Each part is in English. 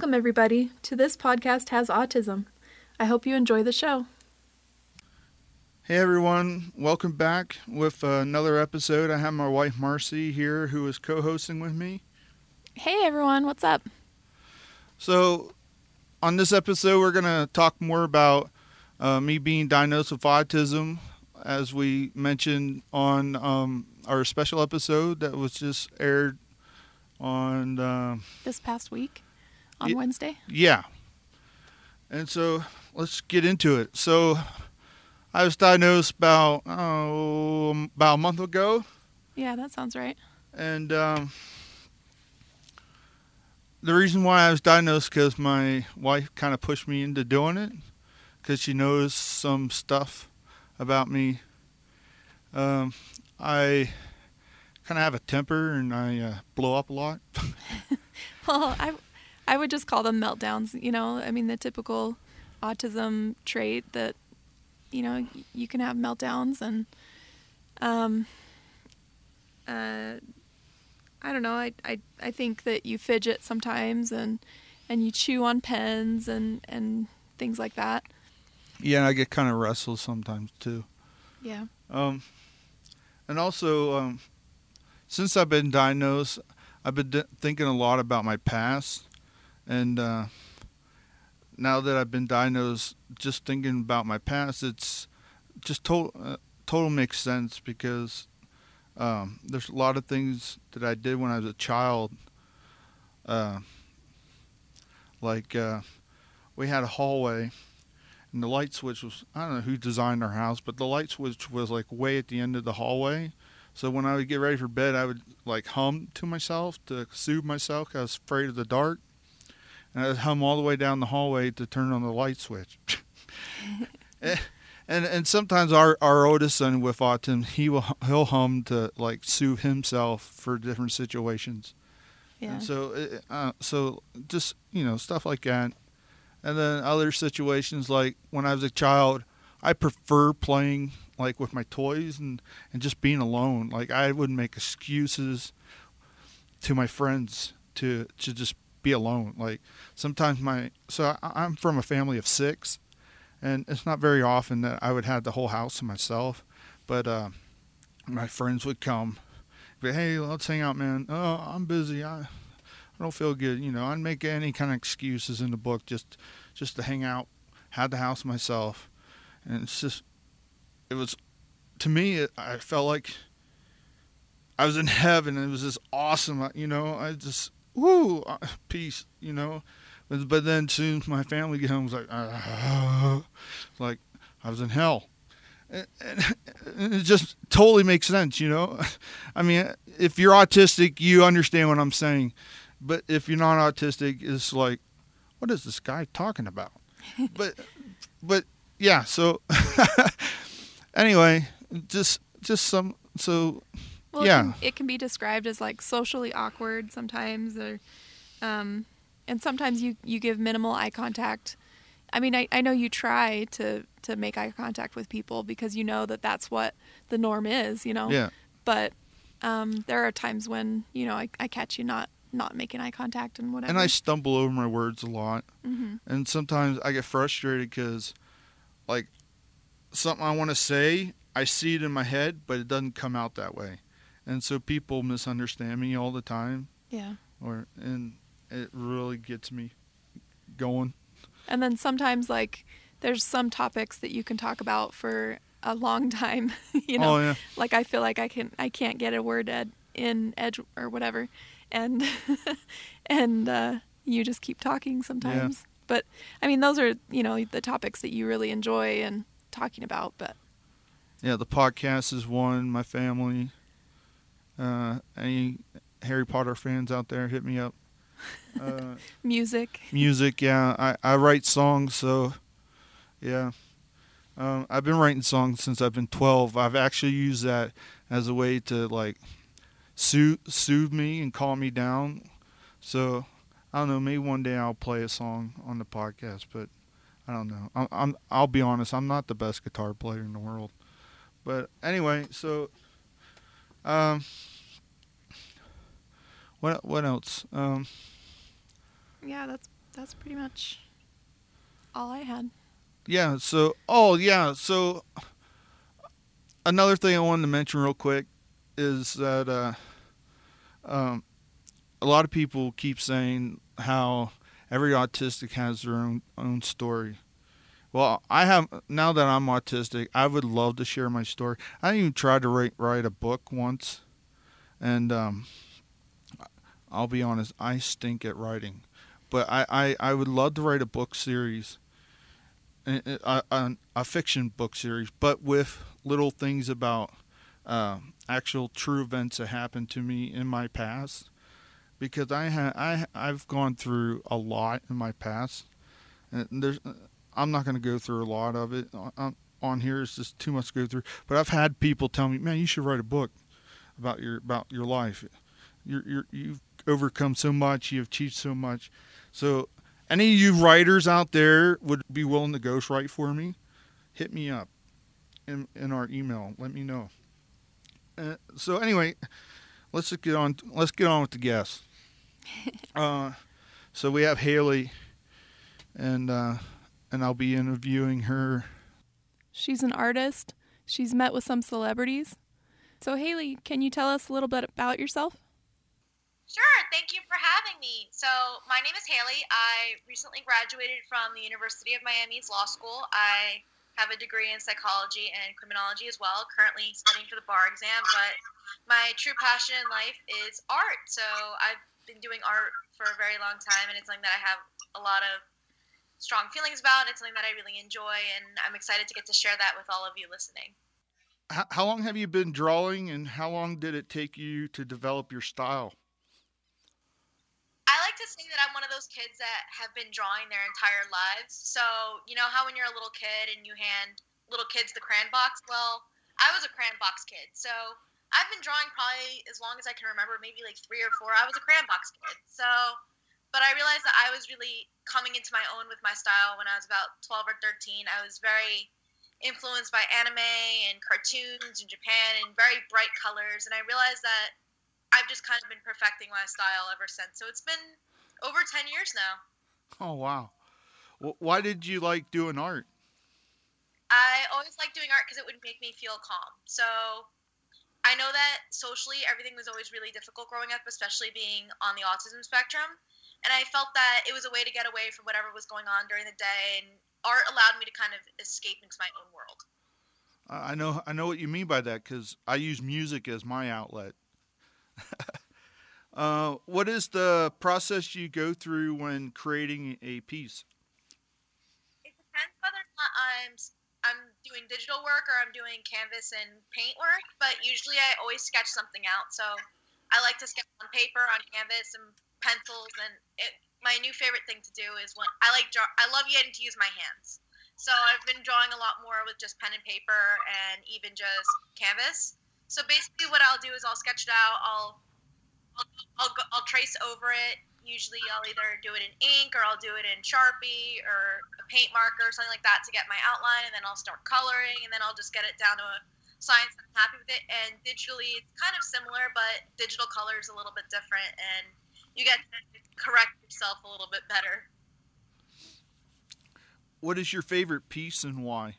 Welcome, everybody, to This Podcast Has Autism. I hope you enjoy the show. Hey everyone, welcome back with another episode. I have my wife Marcy here who is co hosting with me. Hey, everyone, what's up? So, on this episode, we're going to talk more about uh, me being diagnosed with autism, as we mentioned on um, our special episode that was just aired on. Uh, This past week on Ye- Wednesday? Yeah. And so let's get into it. So I was diagnosed about oh, about a month ago, Yeah, that sounds right. and um, the reason why I was diagnosed because my wife kind of pushed me into doing it because she knows some stuff about me. Um, I kind of have a temper and I uh, blow up a lot. Well, I, I would just call them meltdowns, you know? I mean, the typical autism trait that, you know, you can have meltdowns and, um, uh, I don't know. I, I, I think that you fidget sometimes and, and you chew on pens and, and things like that. yeah, I get kind of restless sometimes too. Yeah. Um, and also, um, since I've been diagnosed, I've been d- thinking a lot about my past, and uh, now that I've been diagnosed, just thinking about my past, it's just total uh, total makes sense because um, there's a lot of things that I did when I was a child. Uh, like uh, we had a hallway and the light switch was I don't know who designed our house, but the light switch was like way at the end of the hallway. So when I would get ready for bed, I would like hum to myself to soothe myself I was afraid of the dark, and I'd hum all the way down the hallway to turn on the light switch. and, and and sometimes our our oldest son with autism, he will he'll hum to like soothe himself for different situations. Yeah. And so, uh, uh, so just you know stuff like that, and then other situations like when I was a child, I prefer playing like with my toys and and just being alone. Like I wouldn't make excuses to my friends to to just be alone. Like sometimes my so I, I'm from a family of six, and it's not very often that I would have the whole house to myself, but uh, my friends would come but hey, let's hang out, man. Oh, I'm busy. I, I don't feel good. You know, I'd make any kind of excuses in the book just, just to hang out, had the house myself, and it's just, it was, to me, it, I felt like I was in heaven. It was just awesome. You know, I just, woo, uh, peace. You know, but, but then soon my family get home, was like, uh, like I was in hell and, and it just totally makes sense, you know. I mean, if you're autistic, you understand what I'm saying, but if you're not autistic, it's like, what is this guy talking about? but, but yeah. So anyway, just just some so Well, Yeah. it, can, it can be described as like socially awkward sometimes, or, um, and sometimes you you give minimal eye contact. I mean, I, I know you try to to make eye contact with people because you know that that's what the norm is, you know. yeah. But um, there are times when you know I, I catch you not not making eye contact and whatever. And I stumble over my words a lot. hmm and sometimes I get frustrated because, like, something I want to say, I see it in my head, but it doesn't come out that way, and so people misunderstand me all the time, Yeah. or and it really gets me going. And then sometimes like there's some topics that you can talk about for a long time, you know. oh yeah, like I feel like I can I can't get a word ed, in edge or whatever, and and uh, you just keep talking sometimes. But I mean, those are you know the topics that you really enjoy and talking about. But yeah. The podcast is one. My family. Uh, any Harry Potter fans out there, hit me up. Uh, music, music yeah. I i write songs so yeah. Um i've been writing songs since i've been 12 i've actually used that as a way to like soothe soothe me and calm me down. So i don't know maybe one day i'll play a song on the podcast but i don't know. I'm, I'm i'll be honest i'm not the best guitar player in the world. But anyway so um what what else um yeah, that's that's pretty much all I had. Yeah. So, oh yeah. So, another thing I wanted to mention real quick is that uh, um, a lot of people keep saying how every autistic has their own own story. Well, I have now that I'm autistic, I would love to share my story. I even tried to write write a book once, and um, I'll be honest, I stink at writing, but I, I, I would love to write a book series, a, a, a fiction book series, but with little things about uh, actual true events that happened to me in my past, because I ha- I I've gone through a lot in my past, and there's I'm not going to go through a lot of it on, on here. It's just too much to go through. But I've had people tell me, "Man, you should write a book about your about your life. You're, you're you've overcome so much. You've achieved so much." So, any of you writers out there would be willing to ghostwrite for me? Hit me up in in our email. Let me know. Uh, so anyway, let's just get on. Let's get on with the guests. uh, so we have Haley, and uh, and I'll be interviewing her. She's an artist. She's met with some celebrities. So Haley, can you tell us a little bit about yourself? Sure. Thank you for having me. So, my name is Haley. I recently graduated from the University of Miami's Law School. I have a degree in psychology and criminology as well, currently studying for the bar exam. But my true passion in life is art. So, I've been doing art for a very long time, and it's something that I have a lot of strong feelings about. It's something that I really enjoy, and I'm excited to get to share that with all of you listening. How, how long have you been drawing, and how long did it take you to develop your style? I like to say that I'm one of those kids that have been drawing their entire lives. So, you know how when you're a little kid and you hand little kids the crayon box? Well, I was a crayon box kid. So, I've been drawing probably as long as I can remember, maybe like three or four. I was a crayon box kid. So, but I realized that I was really coming into my own with my style when I was about 12 or 13. I was very influenced by anime and cartoons in Japan and very bright colors. And I realized that I've just kind of been perfecting my style ever since. So it's been over 10 years now. Oh, wow. Why did you like doing art? I always liked doing art because it would make me feel calm. So I know that socially everything was always really difficult growing up, especially being on the autism spectrum. And I felt that it was a way to get away from whatever was going on during the day, and art allowed me to kind of escape into my own world. I know, I know what you mean by that because I use music as my outlet. uh, what is the process you go through when creating a piece? It depends whether or not I'm I'm doing digital work or I'm doing canvas and paint work, but usually I always sketch something out. So I like to sketch on paper, on canvas, and pencils. And it, my new favorite thing to do is when I like draw. I love getting to use my hands. So I've been drawing a lot more with just pen and paper and even just canvas. So basically, what I'll do is I'll sketch it out. I'll I'll I'll, go, I'll trace over it. Usually, I'll either do it in ink or I'll do it in Sharpie or a paint marker or something like that to get my outline, and then I'll start coloring, and then I'll just get it down to a science. I'm happy with it. And digitally, it's kind of similar, but digital color is a little bit different, and you get to correct yourself a little bit better. What is your favorite piece and why?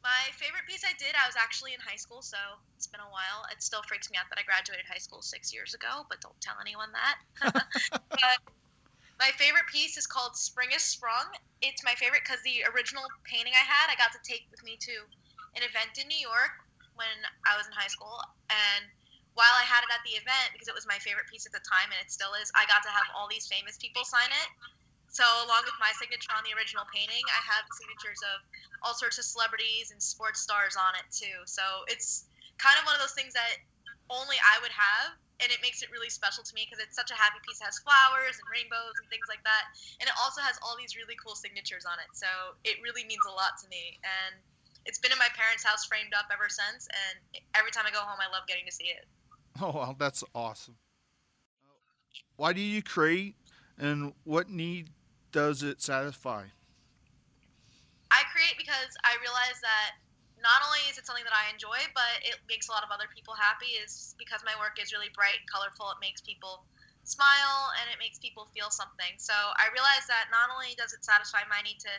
My favorite piece I did, I was actually in high school, so it's been a while. It still freaks me out that I graduated high school six years ago, but don't tell anyone that. but my favorite piece is called Spring is Sprung. It's my favorite because the original painting I had, I got to take with me to an event in New York when I was in high school. And while I had it at the event, because it was my favorite piece at the time, and it still is, I got to have all these famous people sign it. So along with my signature on the original painting, I have signatures of all sorts of celebrities and sports stars on it too. So it's kind of one of those things that only I would have, and it makes it really special to me because it's such a happy piece. It has flowers and rainbows and things like that, and it also has all these really cool signatures on it. So it really means a lot to me, and it's been in my parents' house framed up ever since. And every time I go home, I love getting to see it. Oh, well, that's awesome. Why do you create, and what need does it satisfy? I create because I realize that not only is it something that I enjoy, but it makes a lot of other people happy. Is because my work is really bright, colorful. It makes people smile and it makes people feel something. So I realize that not only does it satisfy my need to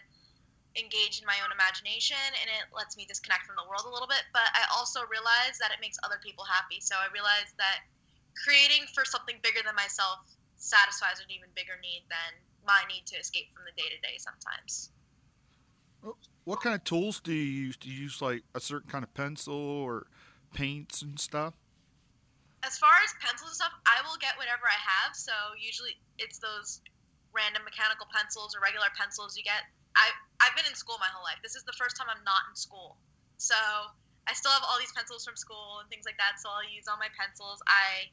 engage in my own imagination and it lets me disconnect from the world a little bit, but I also realize that it makes other people happy. So I realize that creating for something bigger than myself satisfies an even bigger need than my need to escape from the day to day sometimes. What kind of tools do you use? Do you use like a certain kind of pencil or paints and stuff? As far as pencils and stuff, I will get whatever I have. So usually it's those random mechanical pencils or regular pencils you get. I I've been in school my whole life. This is the first time I'm not in school. So I still have all these pencils from school and things like that. So I'll use all my pencils. I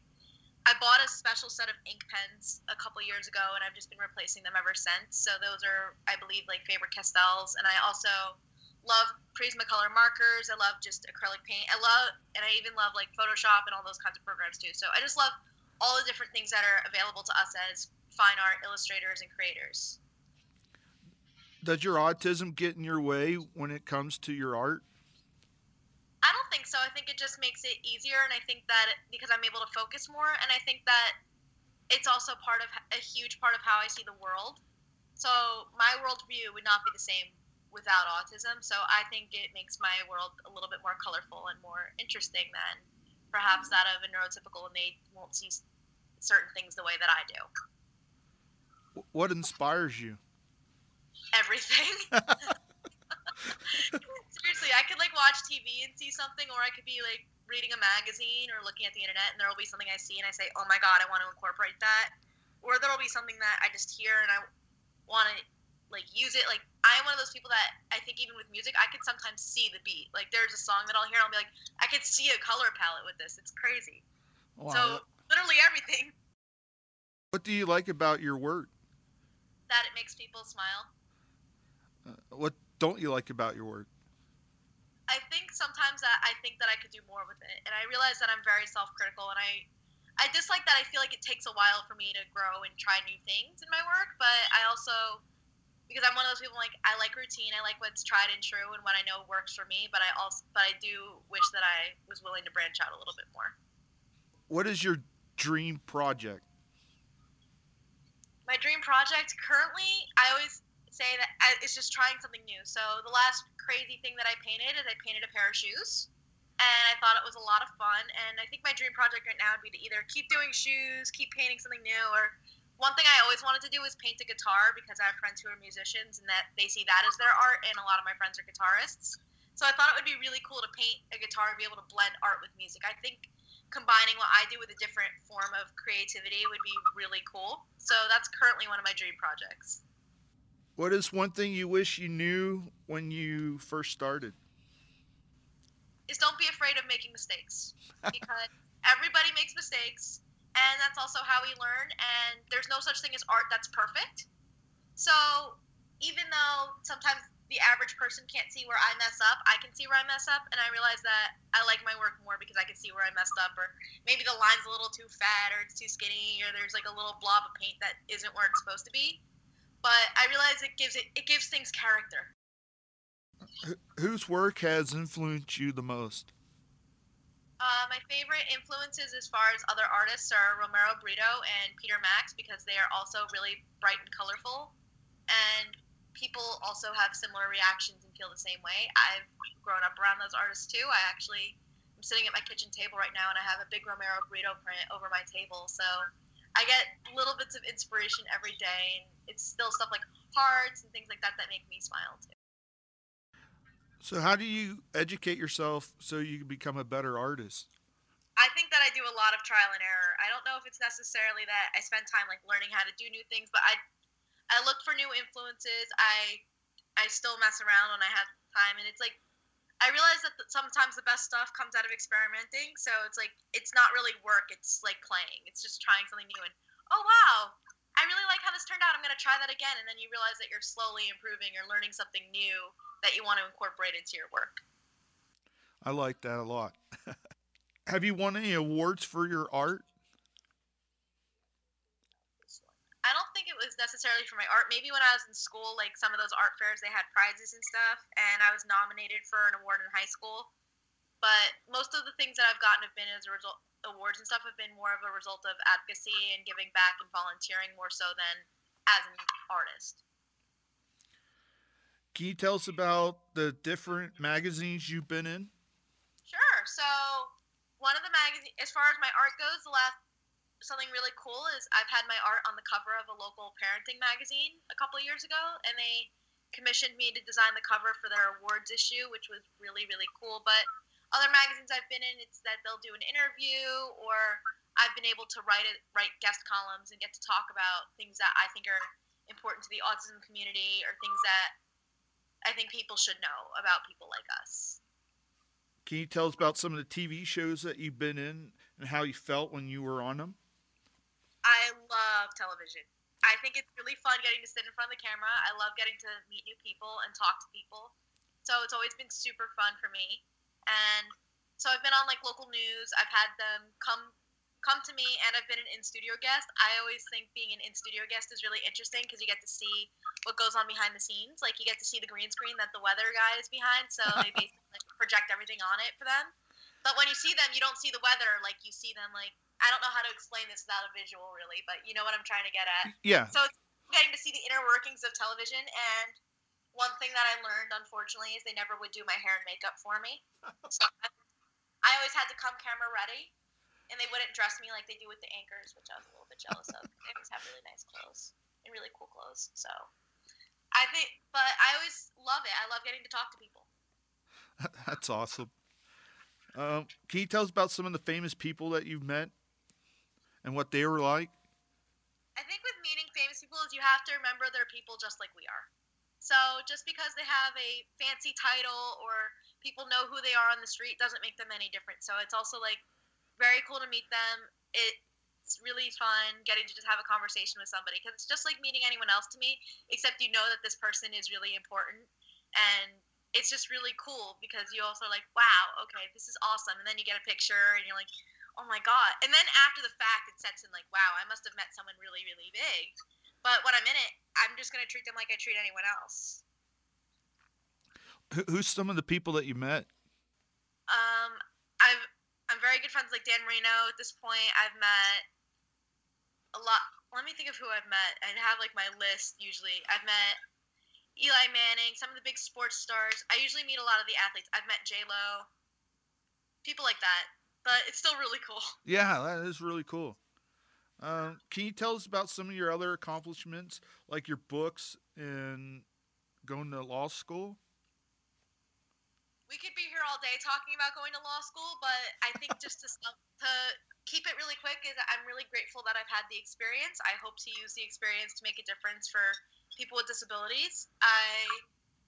I bought a special set of ink pens a couple years ago, and I've just been replacing them ever since. So those are, I believe, like Faber Castells, and I also love Prismacolor markers. I love just acrylic paint. I love, and I even love like Photoshop and all those kinds of programs too. So I just love all the different things that are available to us as fine art illustrators and creators. Does your autism get in your way when it comes to your art? I don't think so. I think it just makes it easier, and I think that because I'm able to focus more, and I think that it's also part of a huge part of how I see the world. So my worldview would not be the same without autism. So I think it makes my world a little bit more colorful and more interesting than perhaps that of a neurotypical, and they won't see certain things the way that I do. What inspires you? Everything. Seriously, I could like watch TV and see something, or I could be like reading a magazine or looking at the internet, and there will be something I see and I say, "Oh my god, I want to incorporate that," or there will be something that I just hear and I want to like use it. Like I'm one of those people that I think even with music, I can sometimes see the beat. Like there's a song that I'll hear and I'll be like, I could see a color palette with this. It's crazy. Wow. So literally everything What do you like about your work? that it makes people smile. Don't you like about your work? I think sometimes that I think that I could do more with it, and I realize that I'm very self-critical, and I I dislike that I feel like it takes a while for me to grow and try new things in my work, but I also because I'm one of those people like I like routine, I like what's tried and true and what I know works for me, but I also but I do wish that I was willing to branch out a little bit more. What is your dream project? My dream project currently, I always say that it's just trying something new. So the last crazy thing that I painted is I painted a pair of shoes, and I thought it was a lot of fun. And I think my dream project right now would be to either keep doing shoes, keep painting something new, or one thing I always wanted to do was paint a guitar because I have friends who are musicians and that they see that as their art, and a lot of my friends are guitarists. So I thought it would be really cool to paint a guitar and be able to blend art with music. I think combining what I do with a different form of creativity would be really cool. So that's currently one of my dream projects. What is one thing you wish you knew when you first started? Is don't be afraid of making mistakes because everybody makes mistakes and that's also how we learn and there's no such thing as art that's perfect. So even though sometimes the average person can't see where I mess up, I can see where I mess up, and I realize that I like my work more because I can see where I messed up, or maybe the line's a little too fat, or it's too skinny, or there's like a little blob of paint that isn't where it's supposed to be. But I realize it gives it it gives things character. Wh- Whose work has influenced you the most? Uh, my favorite influences as far as other artists are Romero Britto and Peter Max because they are also really bright and colorful, and people also have similar reactions and feel the same way. I've grown up around those artists too. I actually am sitting at my kitchen table right now and I have a big Romero Britto print over my table, so I get little bits of inspiration every day, and it's still stuff like hearts and things like that that make me smile too. So, how do you educate yourself so you can become a better artist? I think that I do a lot of trial and error. I don't know if it's necessarily that I spend time like learning how to do new things, but I I look for new influences. I I still mess around when I have time, and it's like I realize that sometimes the best stuff comes out of experimenting. So it's like it's not really work; it's like playing. It's just trying something new, and oh wow, I really like how this turned out. I'm gonna try that again, and then you realize that you're slowly improving You're learning something new that you want to incorporate into your work. I like that a lot. Have you won any awards for your art? I don't think it was necessarily for my art. Maybe when I was in school, like some of those art fairs, they had prizes and stuff, and I was nominated for an award in high school. But most of the things that I've gotten have been as a result awards and stuff have been more of a result of advocacy and giving back and volunteering more so than as an artist. Can you tell us about the different magazines you've been in? Sure. So one of the magazines, as far as my art goes, the last something really cool is I've had my art on the cover of a local parenting magazine a couple years ago, and they commissioned me to design the cover for their awards issue, which was really really cool. But other magazines I've been in, it's that they'll do an interview, or I've been able to write it, write guest columns and get to talk about things that I think are important to the autism community, or things that I think people should know about people like us. Can you tell us about some of the TV shows that you've been in and how you felt when you were on them? I love television. I think it's really fun getting to sit in front of the camera. I love getting to meet new people and talk to people. So it's always been super fun for me. And so I've been on like local news. I've had them come come to me and I've been an in studio guest. I always think being an in studio guest is really interesting because you get to see what goes on behind the scenes. Like you get to see the green screen that the weather guy is behind, so they basically project everything on it for them. But when you see them, you don't see the weather. Like you see them like I don't know how to explain this without a visual, really, but you know what I'm trying to get at. Yeah. So it's getting to see the inner workings of television, and one thing that I learned, unfortunately, is they never would do my hair and makeup for me. So I, always had to come camera ready, and they wouldn't dress me like they do with the anchors, which I was a little bit jealous of. They always have really nice clothes and really cool clothes. So I think, but I always love it. I love getting to talk to people. That's awesome. Um, can you tell us about some of the famous people that you've met and what they were like? I think with meeting famous people is you have to remember they're people just like we are. So just because they have a fancy title or people know who they are on the street doesn't make them any different. So it's also like very cool to meet them. It's really fun getting to just have a conversation with somebody because it's just like meeting anyone else to me, except you know that this person is really important and it's just really cool because you also like, wow, okay, this is awesome. And then you get a picture and you're like, oh my god. And then after the fact, it sets in like, wow, I must have met someone really, really big. But when I'm in it, I'm just gonna treat them like I treat anyone else. Who's some of the people that you met? Um, I've I'm very good friends like Dan Marino. At this point, I've met a lot. Let me think of who I've met. I have like my list usually. I've met Eli Manning, some of the big sports stars. I usually meet a lot of the athletes. I've met J Lo, people like that. But it's still really cool. Yeah, that is really cool. Um, can you tell us about some of your other accomplishments, like your books and going to law school? We could be here all day talking about going to law school, but I think just to to keep it really quick is I'm really grateful that I've had the experience. I hope to use the experience to make a difference for people with disabilities. I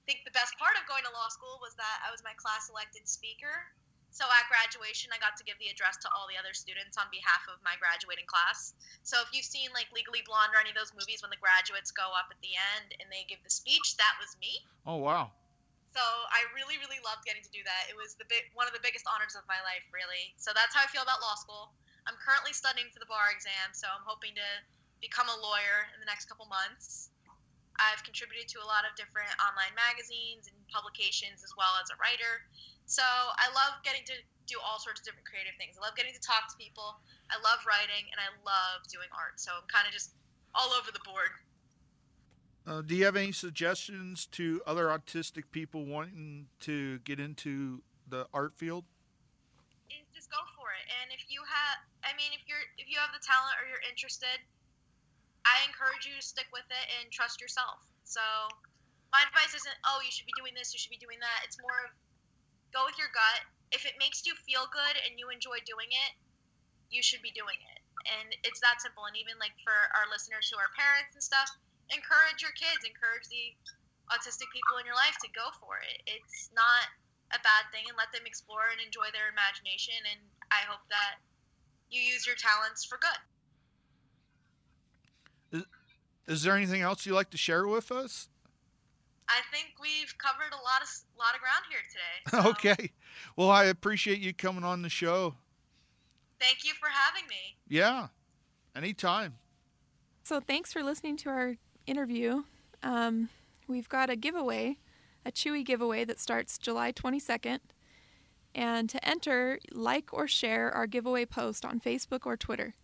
think the best part of going to law school was that I was my class elected speaker so at graduation, I got to give the address to all the other students on behalf of my graduating class. So if you've seen like Legally Blonde or any of those movies when the graduates go up at the end and they give the speech, that was me. Oh wow. So I really, really loved getting to do that. It was the big, one of the biggest honors of my life, really. So that's how I feel about law school. I'm currently studying for the bar exam, so I'm hoping to become a lawyer in the next couple months. I've contributed to a lot of different online magazines and publications as well as a writer. So I love getting to do all sorts of different creative things. I love getting to talk to people. I love writing, and I love doing art. So I'm kind of just all over the board. Uh, do you have any suggestions to other autistic people wanting to get into the art field? Just go for it. And if you have, I mean, if you're if you have the talent or you're interested, I encourage you to stick with it and trust yourself. So my advice isn't, oh, you should be doing this, you should be doing that. It's more of go with your gut. If it makes you feel good and you enjoy doing it, you should be doing it. And it's that simple. And even like for our listeners who are parents and stuff, encourage your kids, encourage the autistic people in your life to go for it. It's not a bad thing and let them explore and enjoy their imagination. And I hope that you use your talents for good. Is, is there anything else you'd like to share with us? I think we've covered a lot of lot of ground here today. So. okay. Well, I appreciate you coming on the show. Thank you for having me. Yeah. Anytime. So thanks for listening to our interview. Um, we've got a giveaway, a Chewy giveaway that starts July 22nd. And to enter, like or share our giveaway post on Facebook or Twitter.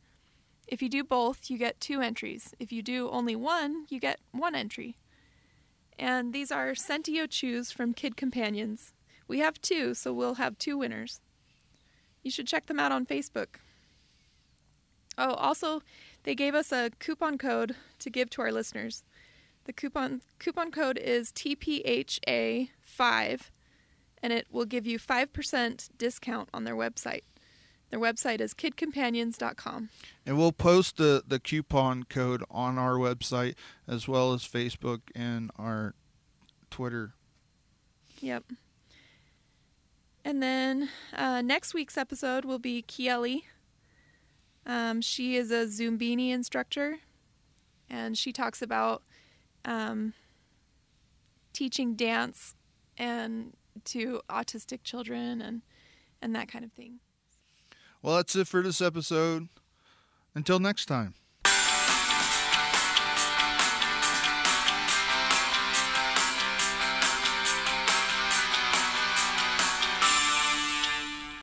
If you do both, you get two entries. If you do only one, you get one entry. And these are Sentio Chews from Kid Companions. We have two, so we'll have two winners. You should check them out on Facebook. Oh, also, they gave us a coupon code to give to our listeners. The coupon coupon code is TPHA5 and it will give you 5% discount on their website. Their website is kidcompanions.com. And we'll post the, the coupon code on our website as well as Facebook and our Twitter. Yep. And then uh, next week's episode will be Kieli. Um, she is a Zumbini instructor, and she talks about um, teaching dance and to autistic children and and that kind of thing. Well, that's it for this episode. Until next time.